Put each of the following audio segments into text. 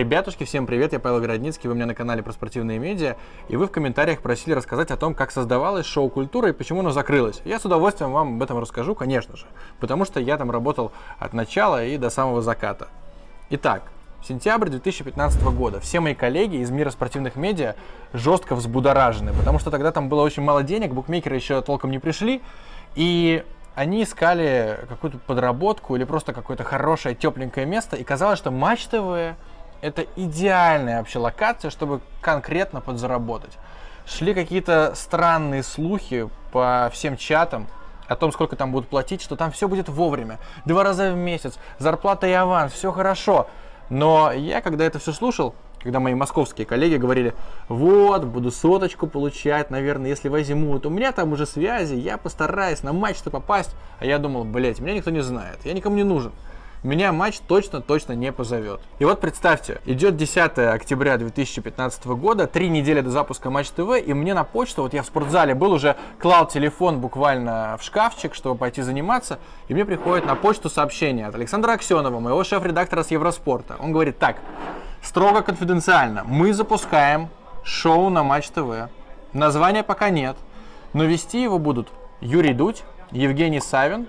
Ребятушки, всем привет, я Павел Городницкий, вы у меня на канале про спортивные медиа, и вы в комментариях просили рассказать о том, как создавалось шоу «Культура» и почему оно закрылось. Я с удовольствием вам об этом расскажу, конечно же, потому что я там работал от начала и до самого заката. Итак, сентябрь 2015 года. Все мои коллеги из мира спортивных медиа жестко взбудоражены, потому что тогда там было очень мало денег, букмекеры еще толком не пришли, и они искали какую-то подработку или просто какое-то хорошее тепленькое место, и казалось, что Матч ТВ это идеальная вообще локация, чтобы конкретно подзаработать. Шли какие-то странные слухи по всем чатам о том, сколько там будут платить, что там все будет вовремя, два раза в месяц, зарплата и аванс, все хорошо. Но я, когда это все слушал, когда мои московские коллеги говорили, вот, буду соточку получать, наверное, если возьмут, у меня там уже связи, я постараюсь на матч-то попасть. А я думал, блять, меня никто не знает, я никому не нужен меня матч точно-точно не позовет. И вот представьте, идет 10 октября 2015 года, три недели до запуска Матч ТВ, и мне на почту, вот я в спортзале был уже, клал телефон буквально в шкафчик, чтобы пойти заниматься, и мне приходит на почту сообщение от Александра Аксенова, моего шеф-редактора с Евроспорта. Он говорит, так, строго конфиденциально, мы запускаем шоу на Матч ТВ. Названия пока нет, но вести его будут Юрий Дудь, Евгений Савин,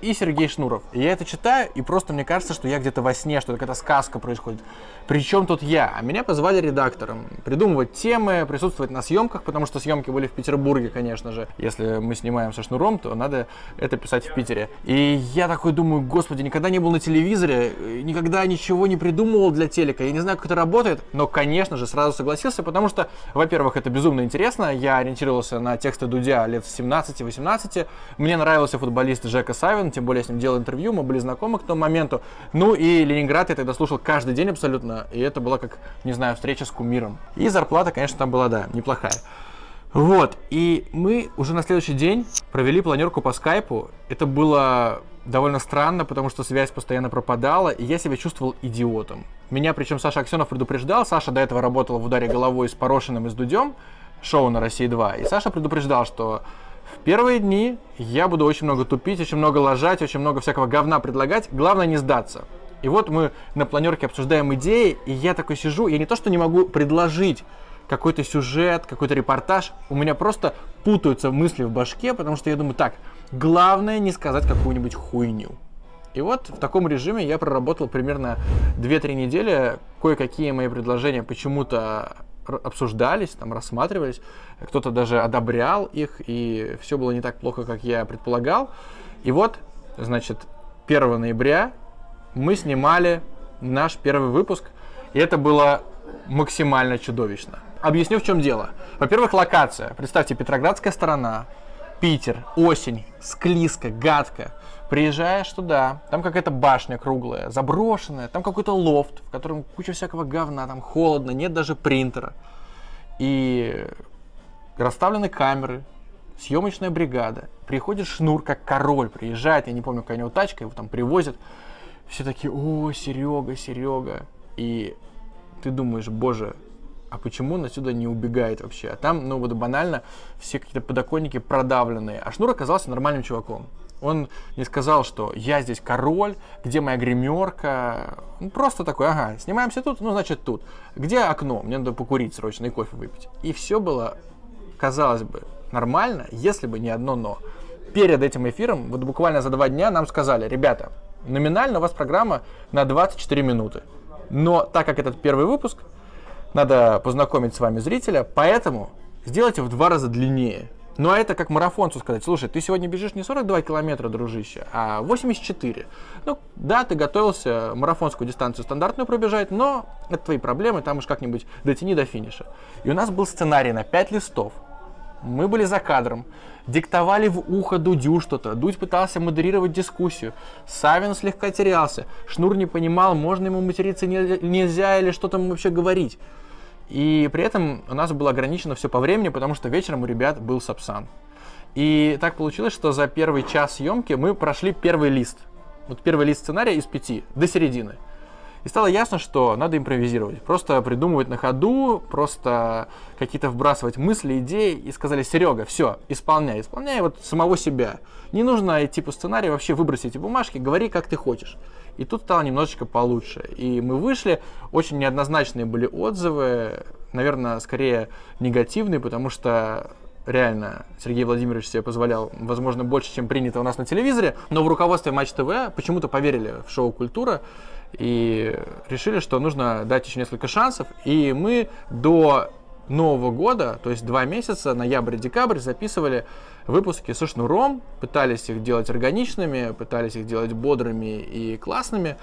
и Сергей Шнуров. И я это читаю, и просто мне кажется, что я где-то во сне, что это какая-то сказка происходит. Причем тут я? А меня позвали редактором. Придумывать темы, присутствовать на съемках, потому что съемки были в Петербурге, конечно же. Если мы снимаем со Шнуром, то надо это писать в Питере. И я такой думаю, господи, никогда не был на телевизоре, никогда ничего не придумывал для телека. Я не знаю, как это работает, но, конечно же, сразу согласился, потому что, во-первых, это безумно интересно. Я ориентировался на тексты Дудя лет 17-18. Мне нравился футболист Жека Савин, тем более я с ним делал интервью, мы были знакомы к тому моменту. Ну и Ленинград я тогда слушал каждый день абсолютно, и это была как, не знаю, встреча с кумиром. И зарплата, конечно, там была, да, неплохая. Вот, и мы уже на следующий день провели планерку по скайпу. Это было довольно странно, потому что связь постоянно пропадала, и я себя чувствовал идиотом. Меня, причем Саша Аксенов предупреждал, Саша до этого работала в ударе головой с Порошиным и с Дудем, шоу на России 2, и Саша предупреждал, что в первые дни я буду очень много тупить, очень много ложать, очень много всякого говна предлагать. Главное не сдаться. И вот мы на планерке обсуждаем идеи, и я такой сижу, я не то что не могу предложить какой-то сюжет, какой-то репортаж, у меня просто путаются мысли в башке, потому что я думаю, так, главное не сказать какую-нибудь хуйню. И вот в таком режиме я проработал примерно 2-3 недели. Кое-какие мои предложения почему-то обсуждались, там рассматривались, кто-то даже одобрял их, и все было не так плохо, как я предполагал. И вот, значит, 1 ноября мы снимали наш первый выпуск, и это было максимально чудовищно. Объясню, в чем дело. Во-первых, локация. Представьте, Петроградская сторона, Питер, осень, склизко, гадко. Приезжаешь туда, там какая-то башня круглая, заброшенная, там какой-то лофт, в котором куча всякого говна, там холодно, нет даже принтера. И расставлены камеры, съемочная бригада. Приходит Шнур, как король, приезжает, я не помню, какая у него тачка, его там привозят. Все такие, о, Серега, Серега. И ты думаешь, боже, а почему он отсюда не убегает вообще? А там, ну вот банально, все какие-то подоконники продавленные. А Шнур оказался нормальным чуваком. Он не сказал, что я здесь король, где моя гримерка. Он просто такой, ага, снимаемся тут, ну значит тут. Где окно? Мне надо покурить срочно и кофе выпить. И все было, казалось бы, нормально, если бы не одно но. Перед этим эфиром, вот буквально за два дня нам сказали, ребята, номинально у вас программа на 24 минуты. Но так как этот первый выпуск, надо познакомить с вами зрителя, поэтому сделайте в два раза длиннее. Ну а это как марафонцу сказать, слушай, ты сегодня бежишь не 42 километра, дружище, а 84. Ну да, ты готовился марафонскую дистанцию стандартную пробежать, но это твои проблемы, там уж как-нибудь дотяни до финиша. И у нас был сценарий на 5 листов. Мы были за кадром, диктовали в ухо Дудю что-то. Дудь пытался модерировать дискуссию. Савин слегка терялся. Шнур не понимал, можно ему материться нельзя или что там вообще говорить. И при этом у нас было ограничено все по времени, потому что вечером у ребят был Сапсан. И так получилось, что за первый час съемки мы прошли первый лист. Вот первый лист сценария из пяти до середины. И стало ясно, что надо импровизировать. Просто придумывать на ходу, просто какие-то вбрасывать мысли, идеи. И сказали, Серега, все, исполняй. Исполняй вот самого себя. Не нужно идти по сценарию, вообще выброси эти бумажки, говори, как ты хочешь. И тут стало немножечко получше. И мы вышли, очень неоднозначные были отзывы, наверное, скорее негативные, потому что реально Сергей Владимирович себе позволял, возможно, больше, чем принято у нас на телевизоре, но в руководстве Матч ТВ почему-то поверили в шоу «Культура» и решили, что нужно дать еще несколько шансов, и мы до Нового года, то есть два месяца, ноябрь-декабрь, записывали выпуски со шнуром, пытались их делать органичными, пытались их делать бодрыми и классными,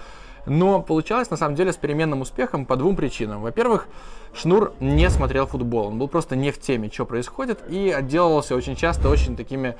но получалось на самом деле с переменным успехом по двум причинам. Во-первых, Шнур не смотрел футбол, он был просто не в теме, что происходит, и отделывался очень часто очень такими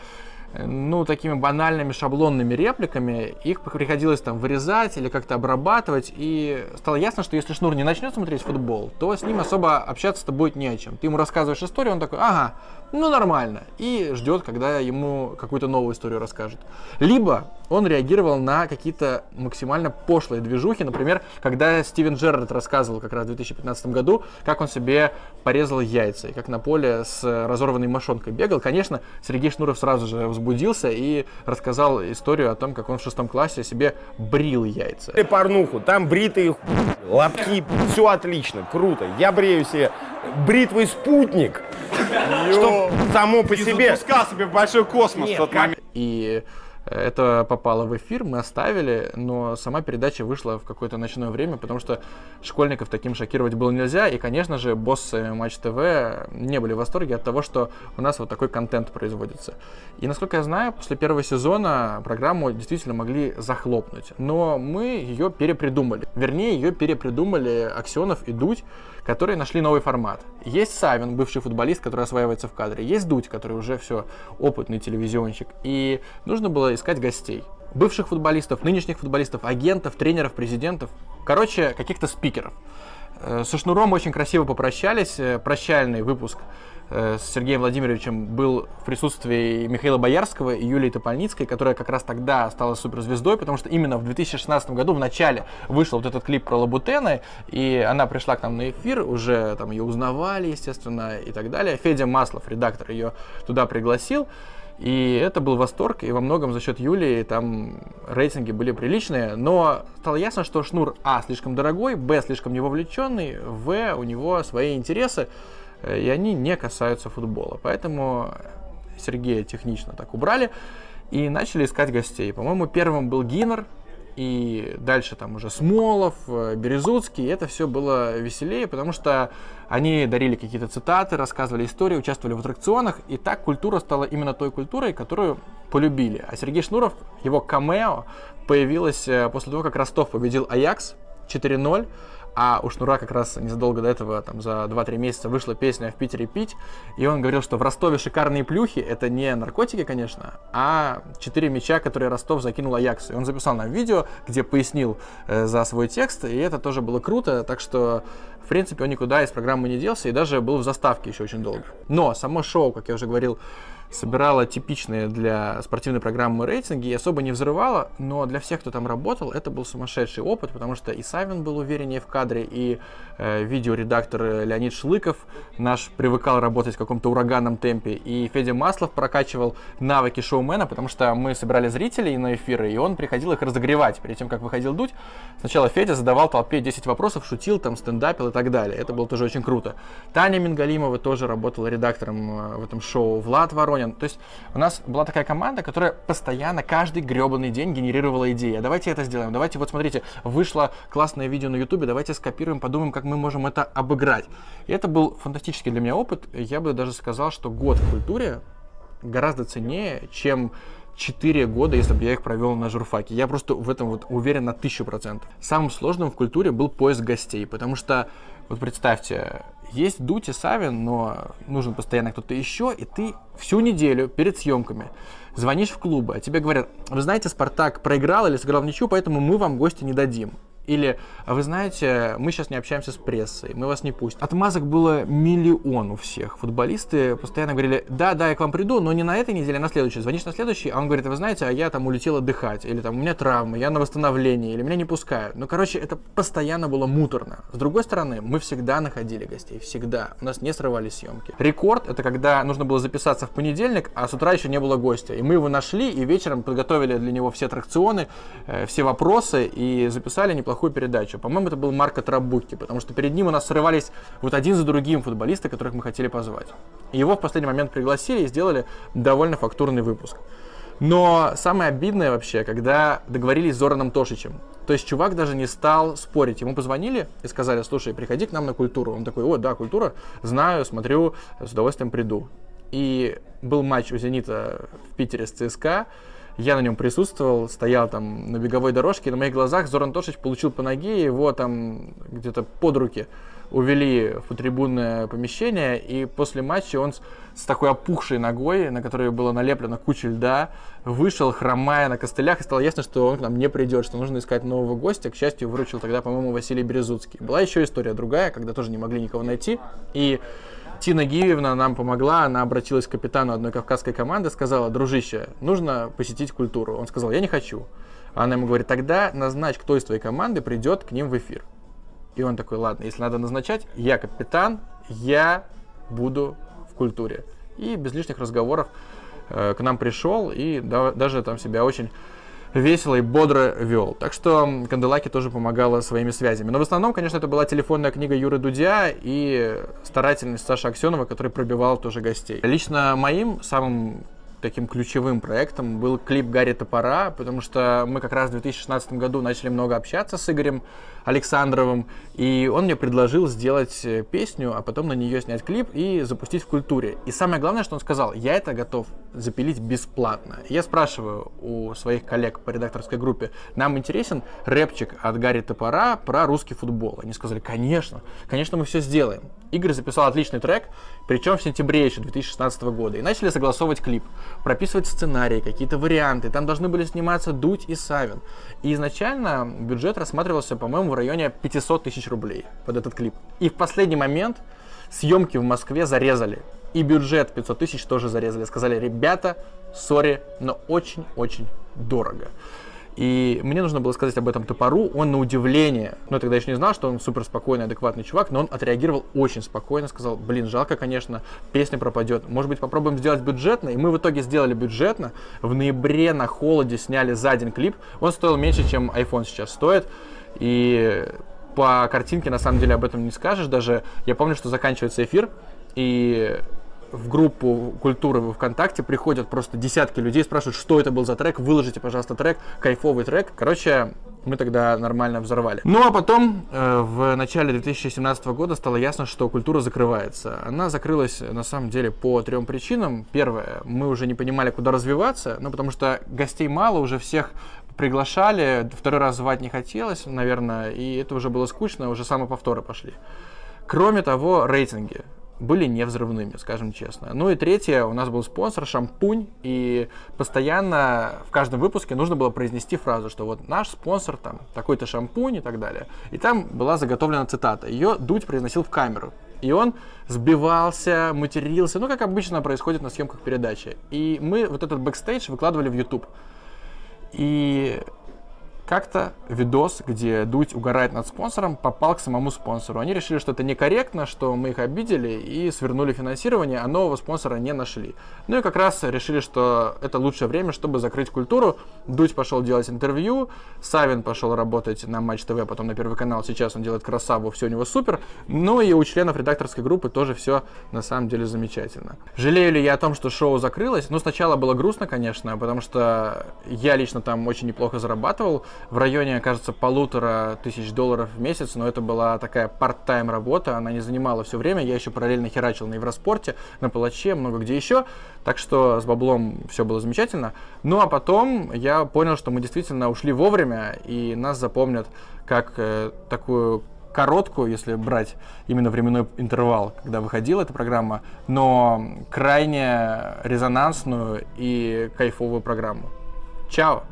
ну, такими банальными шаблонными репликами, их приходилось там вырезать или как-то обрабатывать, и стало ясно, что если Шнур не начнет смотреть футбол, то с ним особо общаться-то будет не о чем. Ты ему рассказываешь историю, он такой, ага, ну нормально, и ждет, когда ему какую-то новую историю расскажут. Либо он реагировал на какие-то максимально пошлые движухи, например, когда Стивен Джерард рассказывал как раз в 2015 году, как он себе порезал яйца, и как на поле с разорванной мошонкой бегал. Конечно, Сергей Шнуров сразу же возбудился и рассказал историю о том, как он в шестом классе себе брил яйца. Порнуху, там бритые лапки, все отлично, круто. Я брею себе бритвый спутник, что само по себе... запускал себе в большой космос в тот момент. И это попало в эфир, мы оставили, но сама передача вышла в какое-то ночное время, потому что школьников таким шокировать было нельзя, и, конечно же, боссы Матч ТВ не были в восторге от того, что у нас вот такой контент производится. И, насколько я знаю, после первого сезона программу действительно могли захлопнуть, но мы ее перепридумали. Вернее, ее перепридумали Аксенов и Дудь, которые нашли новый формат. Есть Савин, бывший футболист, который осваивается в кадре. Есть Дудь, который уже все опытный телевизионщик. И нужно было искать гостей. Бывших футболистов, нынешних футболистов, агентов, тренеров, президентов. Короче, каких-то спикеров. Э, со Шнуром очень красиво попрощались. Э, прощальный выпуск с Сергеем Владимировичем был в присутствии Михаила Боярского и Юлии Топольницкой, которая как раз тогда стала суперзвездой, потому что именно в 2016 году в начале вышел вот этот клип про Лабутена, и она пришла к нам на эфир, уже там ее узнавали, естественно, и так далее. Федя Маслов, редактор, ее туда пригласил. И это был восторг, и во многом за счет Юлии там рейтинги были приличные, но стало ясно, что Шнур А слишком дорогой, Б слишком невовлеченный, В у него свои интересы, Э, и они не касаются футбола. Поэтому Сергея технично так убрали и начали искать гостей. По-моему, первым был Гиннер, и дальше там уже Смолов, э, Березуцкий, и это все было веселее, потому что они дарили какие-то цитаты, рассказывали истории, участвовали в аттракционах, и так культура стала именно той культурой, которую полюбили. А Сергей Шнуров, его камео появилось э, после того, как Ростов победил Аякс 4-0, а у Шнура как раз незадолго до этого, там, за 2-3 месяца вышла песня «В Питере пить», и он говорил, что в Ростове шикарные плюхи, это не наркотики, конечно, а 4 мяча, которые Ростов закинул Аякс. И он записал нам видео, где пояснил э, за свой текст, и это тоже было круто, так что, в принципе, он никуда из программы не делся, и даже был в заставке еще очень долго. Но само шоу, как я уже говорил, собирала типичные для спортивной программы рейтинги и особо не взрывала, но для всех, кто там работал, это был сумасшедший опыт, потому что и Савин был увереннее в кадре, и э, видеоредактор Леонид Шлыков наш привыкал работать в каком-то ураганном темпе, и Федя Маслов прокачивал навыки шоумена, потому что мы собирали зрителей на эфиры, и он приходил их разогревать перед тем, как выходил дуть. Сначала Федя задавал толпе 10 вопросов, шутил, там, стендапил и так далее. Это было тоже очень круто. Таня Мингалимова тоже работала редактором э, в этом шоу. Влад Воронин Воронин. То есть у нас была такая команда, которая постоянно каждый гребаный день генерировала идеи. Давайте это сделаем. Давайте, вот смотрите, вышло классное видео на Ютубе, давайте скопируем, подумаем, как мы можем это обыграть. И это был фантастический для меня опыт. Я бы даже сказал, что год в культуре гораздо ценнее, чем 4 года, если бы я их провел на журфаке. Я просто в этом вот уверен на тысячу процентов. Самым сложным в культуре был поиск гостей, потому что, вот представьте, есть Дудь и Савин, но нужен постоянно кто-то еще, и ты всю неделю перед съемками звонишь в клубы, а тебе говорят, вы знаете, Спартак проиграл или сыграл в ничью, поэтому мы вам гости не дадим. Или, а вы знаете, мы сейчас не общаемся с прессой, мы вас не пустим. Отмазок было миллион у всех. Футболисты постоянно говорили, да, да, я к вам приду, но не на этой неделе, а на следующей. Звонишь на следующий, а он говорит, вы знаете, а я там улетел отдыхать, или там у меня травмы, я на восстановлении, или меня не пускают. Ну, короче, это постоянно было муторно. С другой стороны, мы всегда находили гостей, всегда. У нас не срывались съемки. Рекорд — это когда нужно было записаться в понедельник, а с утра еще не было гостя. И мы его нашли, и вечером подготовили для него все аттракционы, э, все вопросы, и записали неплохо плохую передачу. По-моему, это был Марко Трабуки, потому что перед ним у нас срывались вот один за другим футболисты, которых мы хотели позвать. Его в последний момент пригласили и сделали довольно фактурный выпуск. Но самое обидное вообще, когда договорились с Зораном Тошичем. То есть чувак даже не стал спорить. Ему позвонили и сказали, слушай, приходи к нам на культуру. Он такой, о, да, культура, знаю, смотрю, с удовольствием приду. И был матч у «Зенита» в Питере с ЦСКА. Я на нем присутствовал, стоял там на беговой дорожке, на моих глазах Зоран Тошич получил по ноге, его там где-то под руки увели в трибунное помещение, и после матча он с, с такой опухшей ногой, на которой было налеплено куча льда, вышел, хромая на костылях, и стало ясно, что он к нам не придет, что нужно искать нового гостя. К счастью, выручил тогда, по-моему, Василий Березуцкий. Была еще история другая, когда тоже не могли никого найти, и Тина Гиевна нам помогла, она обратилась к капитану одной кавказской команды, сказала, дружище, нужно посетить культуру. Он сказал, я не хочу. Она ему говорит, тогда назначь, кто из твоей команды придет к ним в эфир. И он такой, ладно, если надо назначать, я капитан, я буду в культуре. И без лишних разговоров э, к нам пришел и да, даже там себя очень весело и бодро вел. Так что Канделаки тоже помогала своими связями. Но в основном, конечно, это была телефонная книга Юры Дудя и старательность Саши Аксенова, который пробивал тоже гостей. Лично моим самым таким ключевым проектом был клип Гарри Топора, потому что мы как раз в 2016 году начали много общаться с Игорем Александровым, и он мне предложил сделать э, песню, а потом на нее снять клип и запустить в культуре. И самое главное, что он сказал, я это готов запилить бесплатно. Я спрашиваю у своих коллег по редакторской группе, нам интересен рэпчик от Гарри Топора про русский футбол. Они сказали, конечно, конечно мы все сделаем. Игорь записал отличный трек, причем в сентябре еще 2016 года, и начали согласовывать клип прописывать сценарии, какие-то варианты. Там должны были сниматься Дудь и Савин. И изначально бюджет рассматривался, по-моему, в районе 500 тысяч рублей под этот клип. И в последний момент съемки в Москве зарезали. И бюджет 500 тысяч тоже зарезали. Сказали, ребята, сори, но очень-очень дорого. И мне нужно было сказать об этом топору. Он на удивление, но я тогда еще не знал, что он супер спокойный, адекватный чувак, но он отреагировал очень спокойно, сказал, блин, жалко, конечно, песня пропадет. Может быть, попробуем сделать бюджетно? И мы в итоге сделали бюджетно. В ноябре на холоде сняли за день клип. Он стоил меньше, чем iPhone сейчас стоит. И по картинке, на самом деле, об этом не скажешь. Даже я помню, что заканчивается эфир, и в группу культуры в ВКонтакте приходят просто десятки людей, спрашивают, что это был за трек, выложите, пожалуйста, трек, кайфовый трек. Короче, мы тогда нормально взорвали. Ну а потом, э, в начале 2017 года стало ясно, что культура закрывается. Она закрылась, на самом деле, по трем причинам. Первое, мы уже не понимали, куда развиваться, ну потому что гостей мало, уже всех приглашали, второй раз звать не хотелось, наверное, и это уже было скучно, уже самоповторы пошли. Кроме того, рейтинги были невзрывными, скажем честно. Ну и третье, у нас был спонсор шампунь, и постоянно в каждом выпуске нужно было произнести фразу, что вот наш спонсор там такой-то шампунь и так далее. И там была заготовлена цитата. Ее Дудь произносил в камеру. И он сбивался, матерился, ну, как обычно происходит на съемках передачи. И мы вот этот бэкстейдж выкладывали в YouTube. И как-то видос, где Дудь угорает над спонсором, попал к самому спонсору. Они решили, что это некорректно, что мы их обидели и свернули финансирование, а нового спонсора не нашли. Ну и как раз решили, что это лучшее время, чтобы закрыть культуру. Дудь пошел делать интервью, Савин пошел работать на Матч ТВ, потом на Первый канал, сейчас он делает красаву, все у него супер. Ну и у членов редакторской группы тоже все на самом деле замечательно. Жалею ли я о том, что шоу закрылось? Ну, сначала было грустно, конечно, потому что я лично там очень неплохо зарабатывал, в районе, кажется, полутора тысяч долларов в месяц, но это была такая парт-тайм работа, она не занимала все время, я еще параллельно херачил на Евроспорте, на Палаче, много где еще, так что с баблом все было замечательно. Ну а потом я понял, что мы действительно ушли вовремя, и нас запомнят как э, такую короткую, если брать именно временной интервал, когда выходила эта программа, но крайне резонансную и кайфовую программу. Чао!